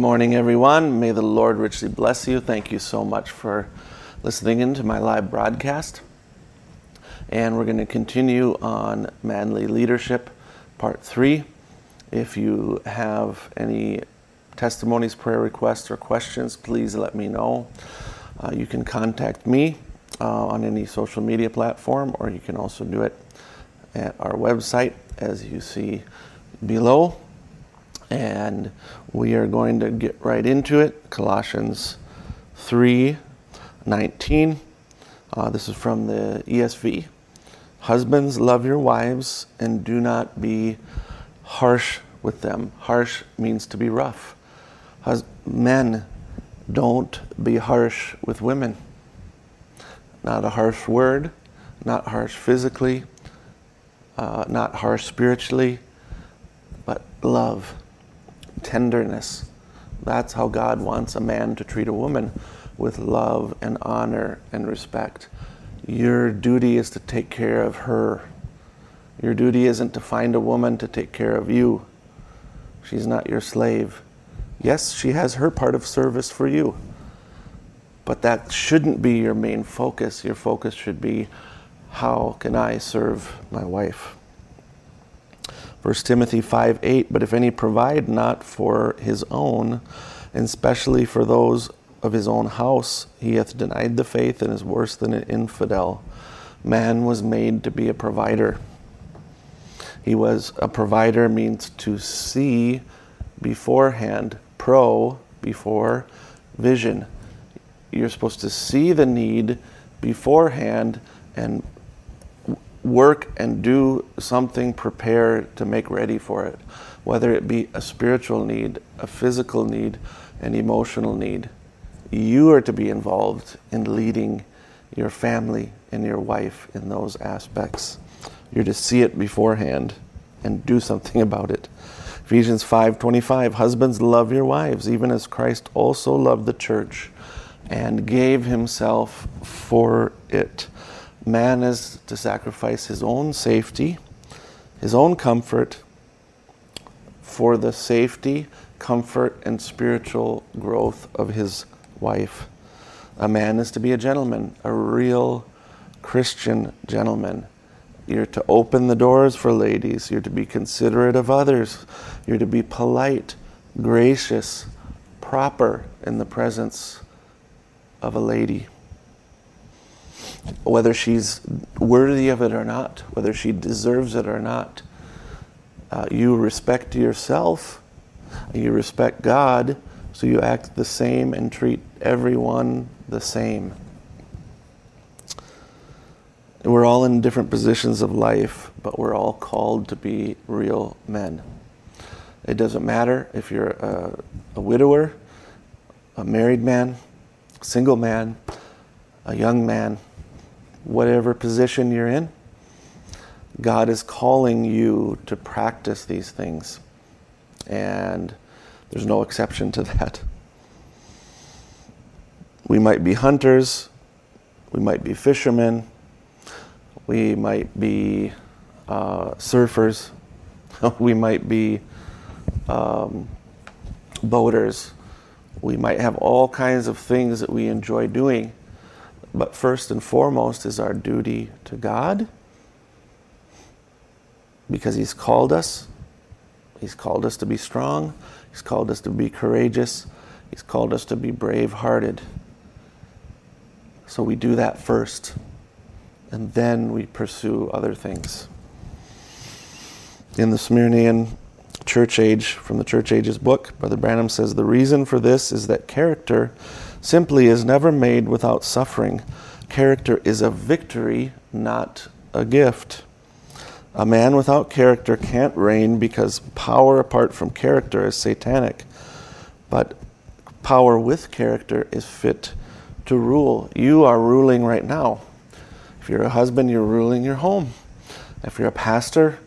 Good morning, everyone. May the Lord richly bless you. Thank you so much for listening in to my live broadcast. And we're going to continue on manly leadership, part three. If you have any testimonies, prayer requests, or questions, please let me know. Uh, you can contact me uh, on any social media platform, or you can also do it at our website, as you see below and we are going to get right into it. Colossians 3 19. Uh, this is from the ESV. Husbands, love your wives and do not be harsh with them. Harsh means to be rough. Hus- men, don't be harsh with women. Not a harsh word, not harsh physically, uh, not harsh spiritually, but love tenderness. That's how God wants a man to treat a woman with love and honor and respect. Your duty is to take care of her. Your duty isn't to find a woman to take care of you. She's not your slave. Yes, she has her part of service for you. But that shouldn't be your main focus. Your focus should be how can I serve my wife? 1 Timothy 5 8, but if any provide not for his own, and especially for those of his own house, he hath denied the faith and is worse than an infidel. Man was made to be a provider. He was a provider means to see beforehand, pro before vision. You're supposed to see the need beforehand and work and do something, prepare to make ready for it, whether it be a spiritual need, a physical need, an emotional need. You are to be involved in leading your family and your wife in those aspects. You're to see it beforehand and do something about it. Ephesians 5:25 Husbands love your wives even as Christ also loved the church and gave himself for it man is to sacrifice his own safety, his own comfort for the safety, comfort, and spiritual growth of his wife. A man is to be a gentleman, a real Christian gentleman. You're to open the doors for ladies. You're to be considerate of others. You're to be polite, gracious, proper in the presence of a lady whether she's worthy of it or not, whether she deserves it or not. Uh, you respect yourself, you respect God, so you act the same and treat everyone the same. We're all in different positions of life, but we're all called to be real men. It doesn't matter if you're a, a widower, a married man, single man, a young man, whatever position you're in, God is calling you to practice these things. And there's no exception to that. We might be hunters, we might be fishermen, we might be uh, surfers, we might be um, boaters, we might have all kinds of things that we enjoy doing. But first and foremost is our duty to God because He's called us. He's called us to be strong. He's called us to be courageous. He's called us to be brave hearted. So we do that first, and then we pursue other things. In the Smyrnaean church age, from the church ages book, Brother Branham says the reason for this is that character simply is never made without suffering. Character is a victory, not a gift. A man without character can't reign because power apart from character is satanic. But power with character is fit to rule. You are ruling right now. If you're a husband, you're ruling your home. If you're a pastor,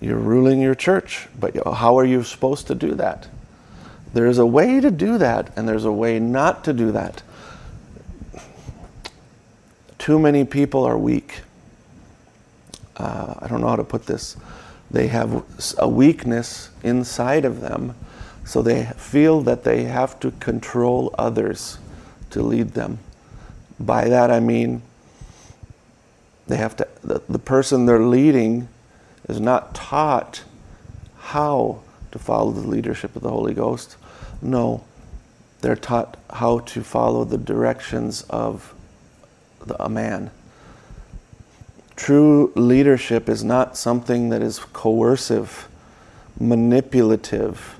you're ruling your church. But how are you supposed to do that? There's a way to do that, and there's a way not to do that. Too many people are weak. Uh, I don't know how to put this. They have a weakness inside of them So they feel that they have to control others to lead them. By that I mean they have to, the, the person they're leading is not taught how to follow the leadership of the Holy Ghost. No, they're taught how to follow the directions of the, a man. True leadership is not something that is coercive, manipulative.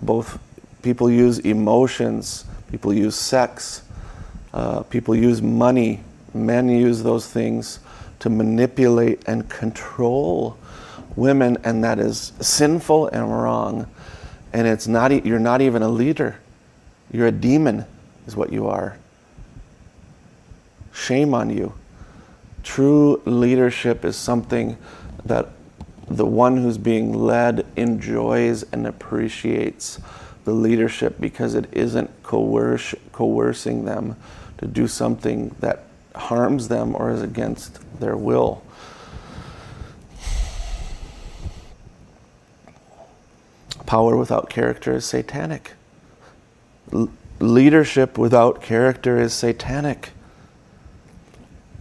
Both people use emotions, people use sex, uh, people use money. Men use those things to manipulate and control women, and that is sinful and wrong. And it's not, you're not even a leader. You're a demon, is what you are. Shame on you. True leadership is something that the one who's being led enjoys and appreciates the leadership because it isn't coerce, coercing them to do something that harms them or is against their will. Power without character is satanic. L- leadership without character is satanic.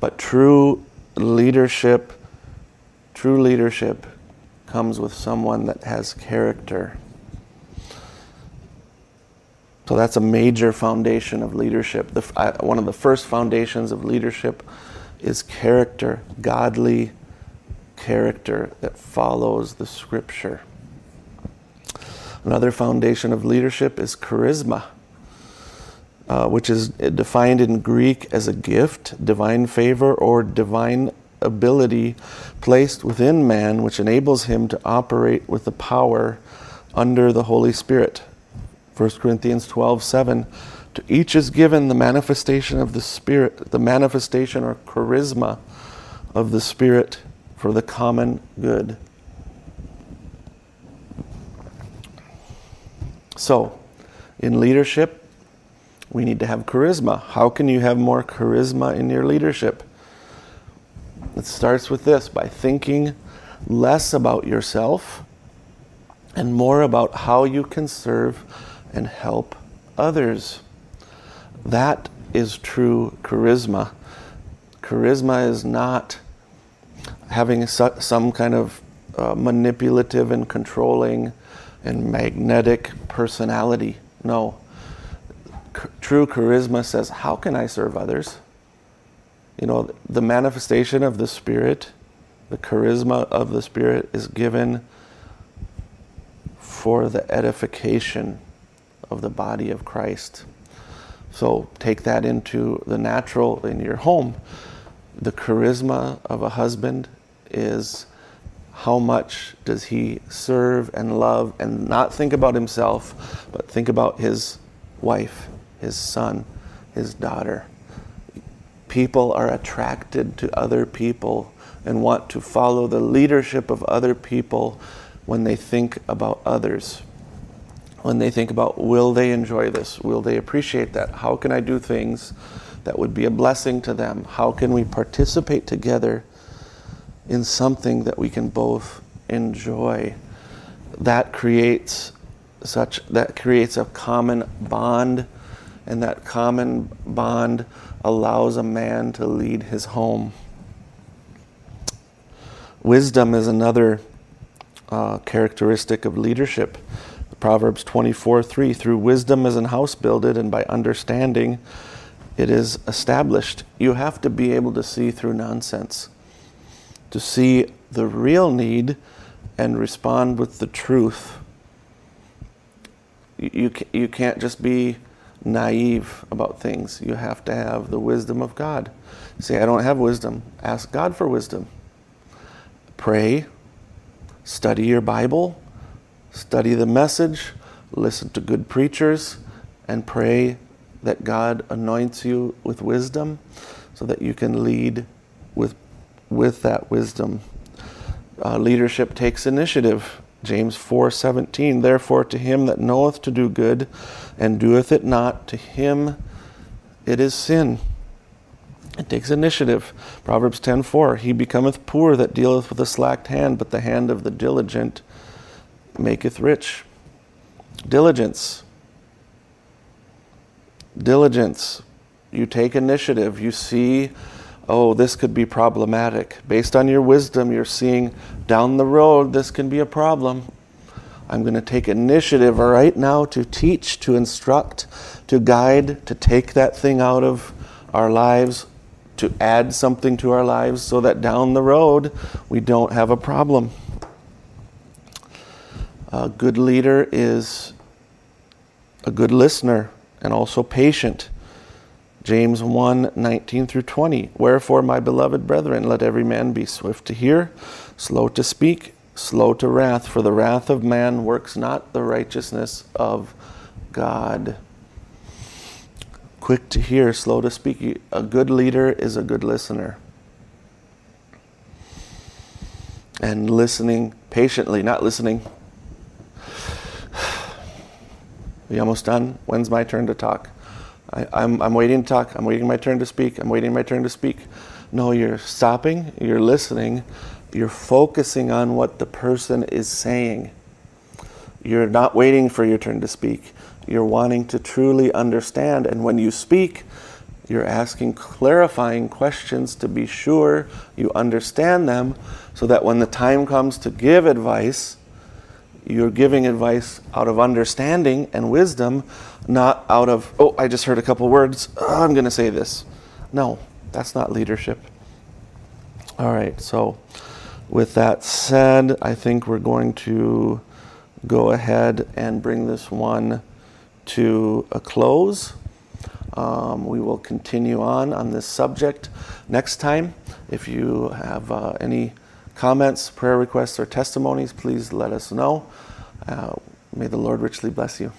But true leadership, true leadership comes with someone that has character. So that's a major foundation of leadership. The, one of the first foundations of leadership is character, godly character that follows the scripture. Another foundation of leadership is charisma, uh, which is defined in Greek as a gift, divine favor, or divine ability placed within man, which enables him to operate with the power under the Holy Spirit. 1 Corinthians 12 7. To each is given the manifestation of the Spirit, the manifestation or charisma of the Spirit for the common good. So, in leadership, we need to have charisma. How can you have more charisma in your leadership? It starts with this by thinking less about yourself and more about how you can serve and help others. That is true charisma. Charisma is not having some kind of uh, manipulative and controlling and magnetic personality. No. C- true charisma says, How can I serve others? You know, the manifestation of the Spirit, the charisma of the Spirit is given for the edification of the body of Christ. So take that into the natural in your home. The charisma of a husband is how much does he serve and love and not think about himself, but think about his wife, his son, his daughter. People are attracted to other people and want to follow the leadership of other people when they think about others when they think about will they enjoy this? Will they appreciate that? How can I do things that would be a blessing to them? How can we participate together in something that we can both enjoy? That creates such that creates a common bond and that common bond allows a man to lead his home. Wisdom is another uh, characteristic of leadership. Proverbs 24 3 Through wisdom is an house builded, and by understanding it is established. You have to be able to see through nonsense, to see the real need and respond with the truth. You, you can't just be naive about things. You have to have the wisdom of God. Say, I don't have wisdom. Ask God for wisdom. Pray, study your Bible, study the message, listen to good preachers, and pray that God anoints you with wisdom so that you can lead with, with that wisdom. Uh, leadership takes initiative. James 4:17 Therefore to him that knoweth to do good and doeth it not to him it is sin. It takes initiative. Proverbs 10:4 He becometh poor that dealeth with a slack hand but the hand of the diligent maketh rich. Diligence. Diligence. You take initiative. You see, oh, this could be problematic. Based on your wisdom, you're seeing down the road, this can be a problem. I'm going to take initiative right now to teach, to instruct, to guide, to take that thing out of our lives, to add something to our lives so that down the road we don't have a problem. A good leader is a good listener and also patient. James 1 19 through 20. Wherefore, my beloved brethren, let every man be swift to hear, slow to speak, slow to wrath, for the wrath of man works not the righteousness of God. Quick to hear, slow to speak. A good leader is a good listener. And listening patiently, not listening. We almost done? When's my turn to talk? I, I'm, I'm waiting to talk. I'm waiting my turn to speak. I'm waiting my turn to speak. No, you're stopping, you're listening, you're focusing on what the person is saying. You're not waiting for your turn to speak. You're wanting to truly understand. And when you speak, you're asking clarifying questions to be sure you understand them so that when the time comes to give advice, you're giving advice out of understanding and wisdom, not out of, oh, I just heard a couple words, oh, I'm going to say this. No, that's not leadership. All right, so with that said, I think we're going to go ahead and bring this one to a close. Um, we will continue on on this subject next time. If you have uh, any comments, prayer requests, or testimonies, please let us know. Uh, may the Lord richly bless you.